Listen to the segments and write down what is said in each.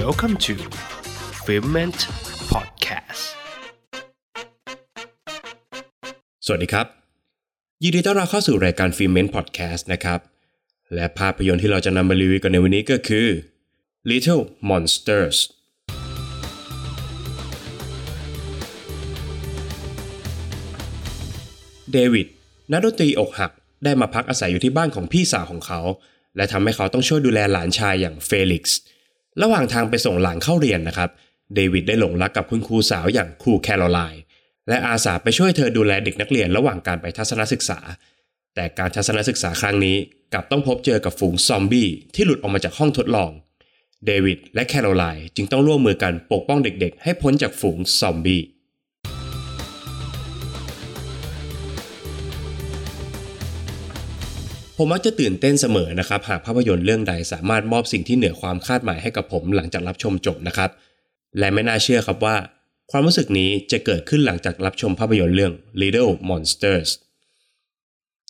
Welcome to f i l m e n t Podcast สวัสดีครับ ยินดีต้อนรับเข้าสู่รายการ f i l m e n t Podcast นะครับ และภาพยนตร์ที่เราจะนำมารีวิวกันในวันนี้ก็คือ Little Monsters เดวิดนักดนตรีอกหักได้มาพักอาศัยอยู่ที่บ้านของพี่สาวของเขา และทำให้เขาต้องช่วยดูแลหลานชายอย่างเฟลิกซ์ ระหว่างทางไปส่งหลานเข้าเรียนนะครับ เดวิดได้หลงรักกับคุณครูสาวอย่างครูแคโรไลน์และอาสาไปช่วยเธอดูแลเด็กนักเรียนระหว่างการไปทัศนศึกษา แต่การทัศนศึกษาครั้งนี้กลับต้องพบเจอกับฝูงซอมบี้ที่หลุดออกมาจากห้องทดลอง เดวิดและแคโรไลน์จึงต้องร่วมมือกันปกป้องเด็กๆ ให้พ้นจากฝูงซอมบี้ ผมมักจะตื่นเต้นเสมอนะครับ หากภาพยนตร์เรื่องใดสามารถมอบสิ่งที่เหนือความคาดหมายให้กับผมหลังจากรับชมจบนะครับ และไม่น่าเชื่อครับว่า ความรู้สึกนี้จะเกิดขึ้นหลังจากรับชมภาพยนตร์เรื่อง Little Monsters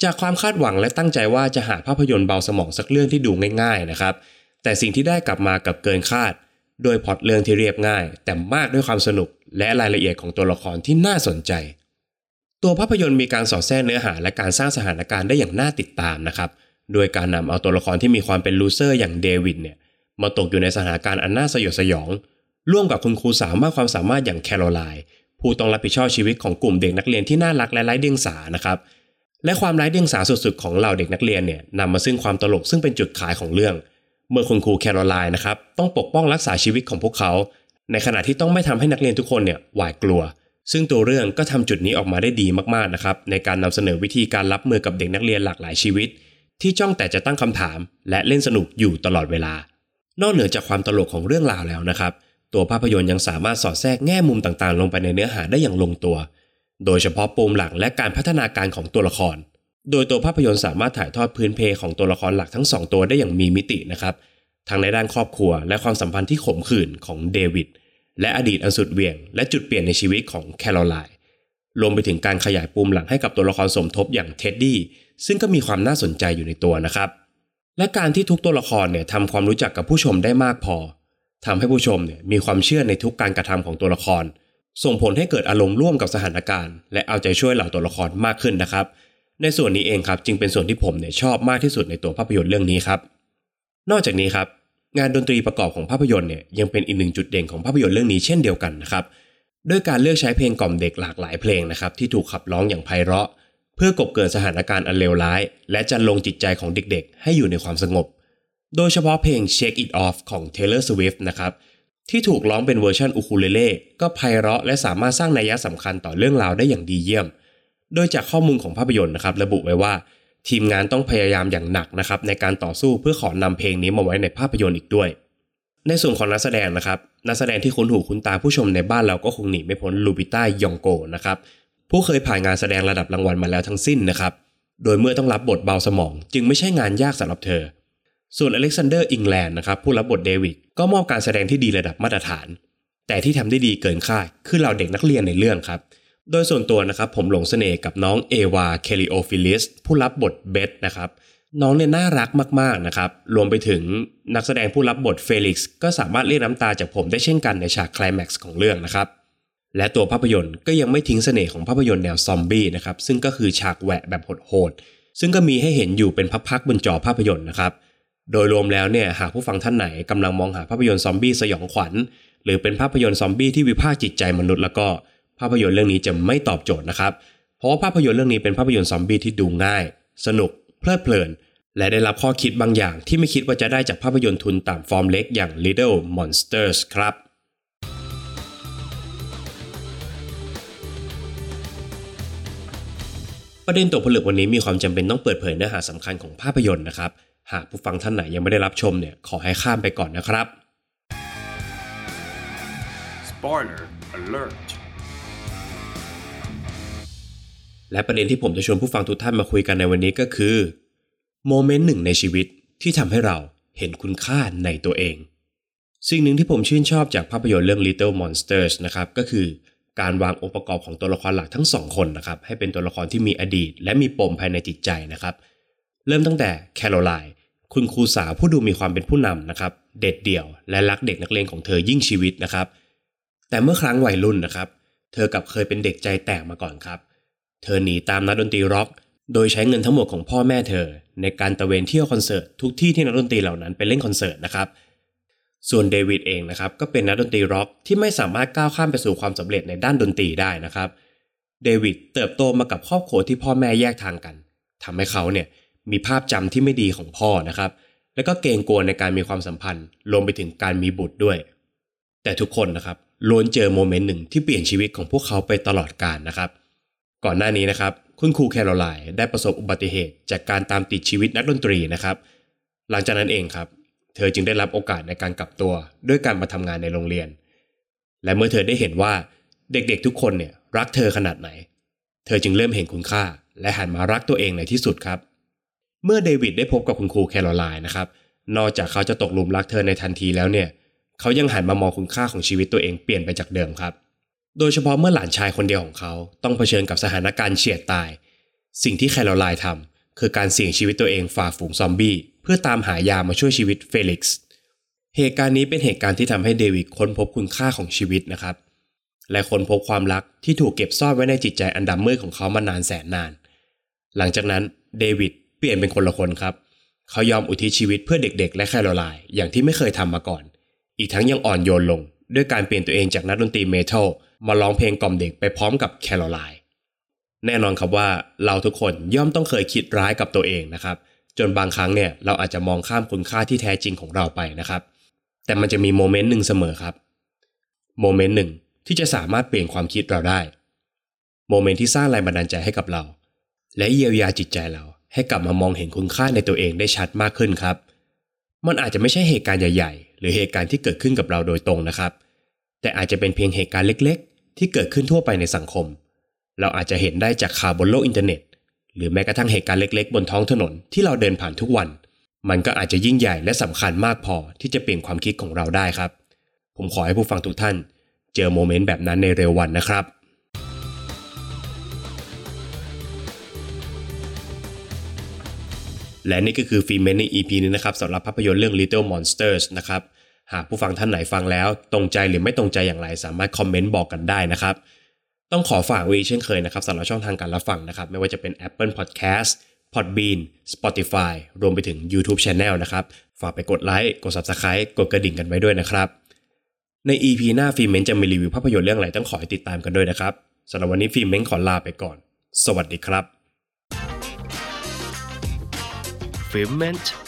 จากความคาดหวังและตั้งใจว่าจะหาภาพยนตร์เบาสมองสักเรื่องที่ดูง่ายๆนะครับ แต่สิ่งที่ได้กลับมากับเกินคาด โดยพล็อตเรื่องที่เรียบง่าย แต่มากด้วยความสนุกและรายละเอียดของตัวละครที่น่าสนใจ ตัวภาพยนตร์มีการสอดแทรกเนื้อหาและการสร้างสถานการณ์ได้อย่างน่าติดตามนะครับ โดยการนำเอาตัวละครที่มีความเป็น loser อย่างเดวิดเนี่ยมาตกอยู่ในสถานการณ์อันน่าสยดสยอง ร่วมกับคุณครูสาวมากความสามารถอย่างแคโรไลน์ผู้ต้องรับผิดชอบชีวิตของกลุ่มเด็กนักเรียนที่น่ารักและไร้เดียงสานะครับ และความไร้เดียงสาสุดๆของเหล่าเด็กนักเรียนเนี่ยนำมาซึ่งความตลกซึ่งเป็นจุดขายของเรื่อง เมื่อคุณครูแคโรไลน์นะครับต้องปกป้องรักษาชีวิตของพวกเขา ในขณะที่ต้องไม่ทำให้นักเรียนทุกคนเนี่ยหวาดกลัว ซึ่งตัวเรื่องก็ทำจุดนี้ออกมาได้ดีมากๆนะครับในการนำเสนอวิธีการรับมือกับเด็กนักเรียนหลากหลายชีวิต ที่จ้องแต่จะตั้งคำถาม และเล่นสนุกอยู่ตลอดเวลา นอกเหนือจากความตลกของเรื่องราวแล้วนะครับ ตัวภาพยนตร์ยังสามารถสอดแทรกแง่มุมต่างๆ ลงไปในเนื้อหาได้อย่างลงตัว โดยเฉพาะปมหลักและการพัฒนาการของตัวละคร โดยตัวภาพยนตร์สามารถถ่ายทอดพื้นเพของตัวละครหลักทั้งสองตัวได้อย่างมีมิตินะครับทั้งในด้านครอบครัวและความสัมพันธ์ที่ขมขื่นของเดวิด และอดีตอันสุดเวียง และจุดเปลี่ยนในชีวิตของแคโรไลน์รวมไปถึงการขยายปมหลังให้กับตัวละครสมทบอย่างเท็ดดี้ซึ่งก็มีความน่าสนใจอยู่ในตัวนะครับ และการที่ทุกตัวละครเนี่ยทำความรู้จักกับผู้ชมได้มากพอทำให้ผู้ชมเนี่ยมีความเชื่อในทุกการกระทำของตัวละคร ส่งผลให้เกิดอารมณ์ร่วมกับสถานการณ์ และเอาใจช่วยเหล่าตัวละครมากขึ้นนะครับ ในส่วนนี้เองครับจึงเป็นส่วนที่ผมเนี่ยชอบมากที่สุดในตัวภาพยนตร์เรื่องนี้ครับ นอกจากนี้ครับ งานดนตรีประกอบของภาพยนตร์เนี่ยยังเป็นอีกหนึ่งจุดเด่นของภาพยนตร์เรื่องนี้เช่นเดียวกันนะครับด้วยการเลือกใช้เพลงกล่อมเด็กหลากหลายเพลงนะครับที่ถูกขับร้องอย่างไพเราะ เพื่อกบเกิดสถานการณ์อันเลวร้าย และจันลงจิตใจของเด็กๆ ให้อยู่ในความสงบ โดยเฉพาะเพลง Shake It Off ของ Taylor Swift นะครับที่ถูกร้องเป็นเวอร์ชันอูคูเลเล่ก็ไพเราะและสามารถสร้างนัยสำคัญต่อเรื่องราวได้อย่างดีเยี่ยม โดยจากข้อมูลของภาพยนตร์นะครับระบุไว้ว่า ทีมงานต้องพยายามอย่างหนักนะครับในการต่อสู้เพื่อขอนำเพลงนี้มาไว้ในภาพยนตร์อีกด้วย ในส่วนของนักแสดงนะครับนักแสดงที่คุ้นหูคุ้นตาผู้ชมในบ้านเราก็คงหนีไม่พ้นลูปิต้า นยองโกนะครับผู้เคยผ่านงานแสดงระดับรางวัลมาแล้วทั้งสิ้นนะครับโดยเมื่อต้องรับบทเบาสมอง จึงไม่ใช่งานยากสำหรับเธอ ส่วนอเล็กซานเดอร์อิงแลนด์นะครับผู้รับบทเดวิดก็มอบการแสดงที่ดีระดับมาตรฐาน แต่ที่ทำได้ดีเกินคาดคือเหล่าเด็กนักเรียนในเรื่องครับ โดยส่วนตัวนะครับผมหลงเสน่ห์กับน้องเอวาเคลิโอฟิลิสผู้รับบทเบธนะครับน้องเนี่ยน่ารักมากๆนะครับ รวมไปถึงนักแสดงผู้รับบทเฟลิกซ์ก็สามารถเรียกน้ำตาจากผมได้เช่นกันในฉากคลแม็กซ์ของเรื่องนะครับ และตัวภาพยนตร์ก็ยังไม่ทิ้งเสน่ห์ของภาพยนตร์แนวซอมบี้นะครับ ซึ่งก็คือฉากแหวะแบบโหดๆ ซึ่งก็มีให้เห็นอยู่เป็นพักๆบนจอภาพยนตร์นะครับ โดยรวมแล้วเนี่ยหากผู้ฟังท่านไหนกำลังมองหาภาพยนตร์ซอมบี้สยองขวัญ หรือเป็นภาพยนตร์ซอมบี้ที่วิพากษ์จิตใจมนุษย์แล้วก็ ภาพยนตร์เรื่องนี้จะไม่ตอบโจทย์นะครับ เพราะว่าภาพยนตร์เรื่องนี้เป็นภาพยนตร์ซอมบี้ที่ดูง่าย สนุก เพลิดเพลิน และได้รับข้อคิดบางอย่าง ที่ไม่คิดว่าจะได้จากภาพยนตร์ทุนต่ำฟอร์มเล็กอย่าง Little Monsters ครับประเด็นตกผลึกวันนี้มีความจำเป็นต้องเปิดเผยเนื้อหาสำคัญของภาพยนตร์นะครับ หากผู้ฟังท่านไหนยังไม่ได้รับชมเนี่ย ขอให้ข้ามไปก่อนนะครับ Spoiler alert และประเด็นที่ผมจะชวนผู้ฟังทุกท่านมาคุยกันในวันนี้ก็คือโมเมนต์หนึ่งในชีวิตที่ทำให้เราเห็นคุณค่าในตัวเอง สิ่งหนึ่งที่ผมชื่นชอบจากภาพยนตร์เรื่อง Little Monsters นะครับก็คือการวางองค์ประกอบของตัวละครหลักทั้งสองคนนะครับให้เป็นตัวละครที่มีอดีต และมีปมภายในจิตใจนะครับเริ่มตั้งแต่แคโรไลน์คุณครูสาวผู้ดูมีความเป็นผู้นำนะครับเด็ดเดี่ยว และรักเด็กนักเรียนของเธอยิ่งชีวิตนะครับ แต่เมื่อครั้งวัยรุ่นนะครับ เธอกลับเคยเป็นเด็กใจแตกมาก่อนครับ เธอหนีตามนักดนตรีร็อก โดยใช้เงินทั้งหมดของพ่อแม่เธอ ในการตระเวนเที่ยวคอนเสิร์ตทุกที่ที่นักดนตรีเหล่านั้นไปเล่นคอนเสิร์ตนะครับ ส่วนเดวิดเองนะครับก็เป็นนักดนตรีร็อกที่ไม่สามารถก้าวข้ามไปสู่ความสำเร็จในด้านดนตรีได้นะครับ เดวิดเติบโตมากับครอบครัวที่พ่อแม่แยกทางกันทำให้เขาเนี่ยมีภาพจำที่ไม่ดีของพ่อนะครับ แล้วก็เกรงกลัวในการมีความสัมพันธ์ รวมไปถึงการมีบุตรด้วย แต่ทุกคนนะครับล้วนเจอโมเมนต์หนึ่งที่เปลี่ยนชีวิตของพวกเขาไปตลอดกาลนะครับ ก่อนหน้านี้นะครับ คุณครูแคโรไลน์ได้ประสบอุบัติเหตุจากการตามติดชีวิตนักดนตรีนะครับ หลังจากนั้นเองครับ เธอจึงได้รับโอกาสในการกลับตัว ด้วยการมาทำงานในโรงเรียน และเมื่อเธอได้เห็นว่าเด็กๆทุกคนเนี่ยรักเธอขนาดไหน เธอจึงเริ่มเห็นคุณค่า และหันมารักตัวเองในที่สุดครับ เมื่อเดวิดได้พบกับคุณครูแคโรไลน์นะครับ นอกจากเขาจะตกหลุมรักเธอในทันทีแล้วเนี่ย เขายังหันมามองคุณค่าของชีวิตตัวเองเปลี่ยนไปจากเดิมครับ โดยเฉพาะเมื่อหลานชายคนเดียวของเขาต้องเผชิญกับสถานการณ์เฉียดตาย สิ่งที่แคโรไลน์ทำคือการเสี่ยงชีวิตตัวเองฝ่าฝูงซอมบี้เพื่อตามหายามาช่วยชีวิตเฟลิกซ์เหตุการณ์นี้เป็นเหตุการณ์ที่ทำให้เดวิดค้นพบคุณค่าของชีวิตนะครับ และค้นพบความรักที่ถูกเก็บซ่อนไว้ในจิตใจอันดำมืดของเขามานานแสนนาน หลังจากนั้นเดวิดเปลี่ยนเป็นคนละคนครับเขายอมอุทิศชีวิตเพื่อเด็กๆ และแคโรไลน์อย่างที่ไม่เคยทำมาก่อน อีกทั้งยังอ่อนโยนลง ด้วยการเปลี่ยนตัวเองจากนักดนตรีเมทัลมาร้องเพลงกล่อมเด็กไปพร้อมกับแคโรไลน์แน่นอนครับว่าเราทุกคนย่อมต้องเคยคิดร้ายกับตัวเองนะครับ จนบางครั้งเนี่ยเราอาจจะมองข้ามคุณค่าที่แท้จริงของเราไปนะครับ แต่มันจะมีโมเมนต์หนึ่งเสมอครับโมเมนต์หนึ่งที่จะสามารถเปลี่ยนความคิดเราได้โมเมนต์ที่สร้างแรงบันดาลใจให้กับเรา และเยียวยาจิตใจเราให้กลับมามองเห็นคุณค่าในตัวเองได้ชัดมากขึ้นครับ มันอาจจะไม่ใช่เหตุการณ์ใหญ่ๆ หรือเหตุการณ์ที่เกิดขึ้นกับเราโดยตรงนะครับ แต่อาจจะเป็นเพียงเหตุการณ์เล็กๆ ที่เกิดขึ้นทั่วไปในสังคม เราอาจจะเห็นได้จากข่าวบนโลกอินเทอร์เน็ต หรือแม้กระทั่งเหตุการณ์เล็ก ๆ บนท้องถนนที่เราเดินผ่านทุกวัน มันก็อาจจะยิ่งใหญ่และสำคัญมากพอที่จะเปลี่ยนความคิดของเราได้ครับ ผมขอให้ผู้ฟังทุกท่าน เจอ moment แบบนั้นในเร็ววันนะครับ และนี่ก็คือฟีเมนใน EP นี้นะครับสำหรับภาพยนตร์เรื่อง Little Monsters นะครับหากผู้ฟังท่านไหนฟังแล้ว ตรงใจหรือไม่ตรงใจอย่างไร สามารถ comment บอกกันได้นะครับ ต้องขอฝากไว้อีเช่นเคยนะครับสำหรับช่องทางการรับฟังนะครับ ไม่ว่าจะเป็น Apple Podcast Podbean Spotify รวมไปถึง YouTube Channel นะครับ ฝากไปกดไลค์กด Subscribe กดกระดิ่งกันไว้ด้วยนะครับ ใน EP หน้าฟิเมนจะมีรีวิวภาพยนตร์เรื่องอะไรต้องขอให้ติดตามกันด้วยนะครับสำหรับวันนี้ฟิเมนขอลาไปก่อน สวัสดีครับ fulfillment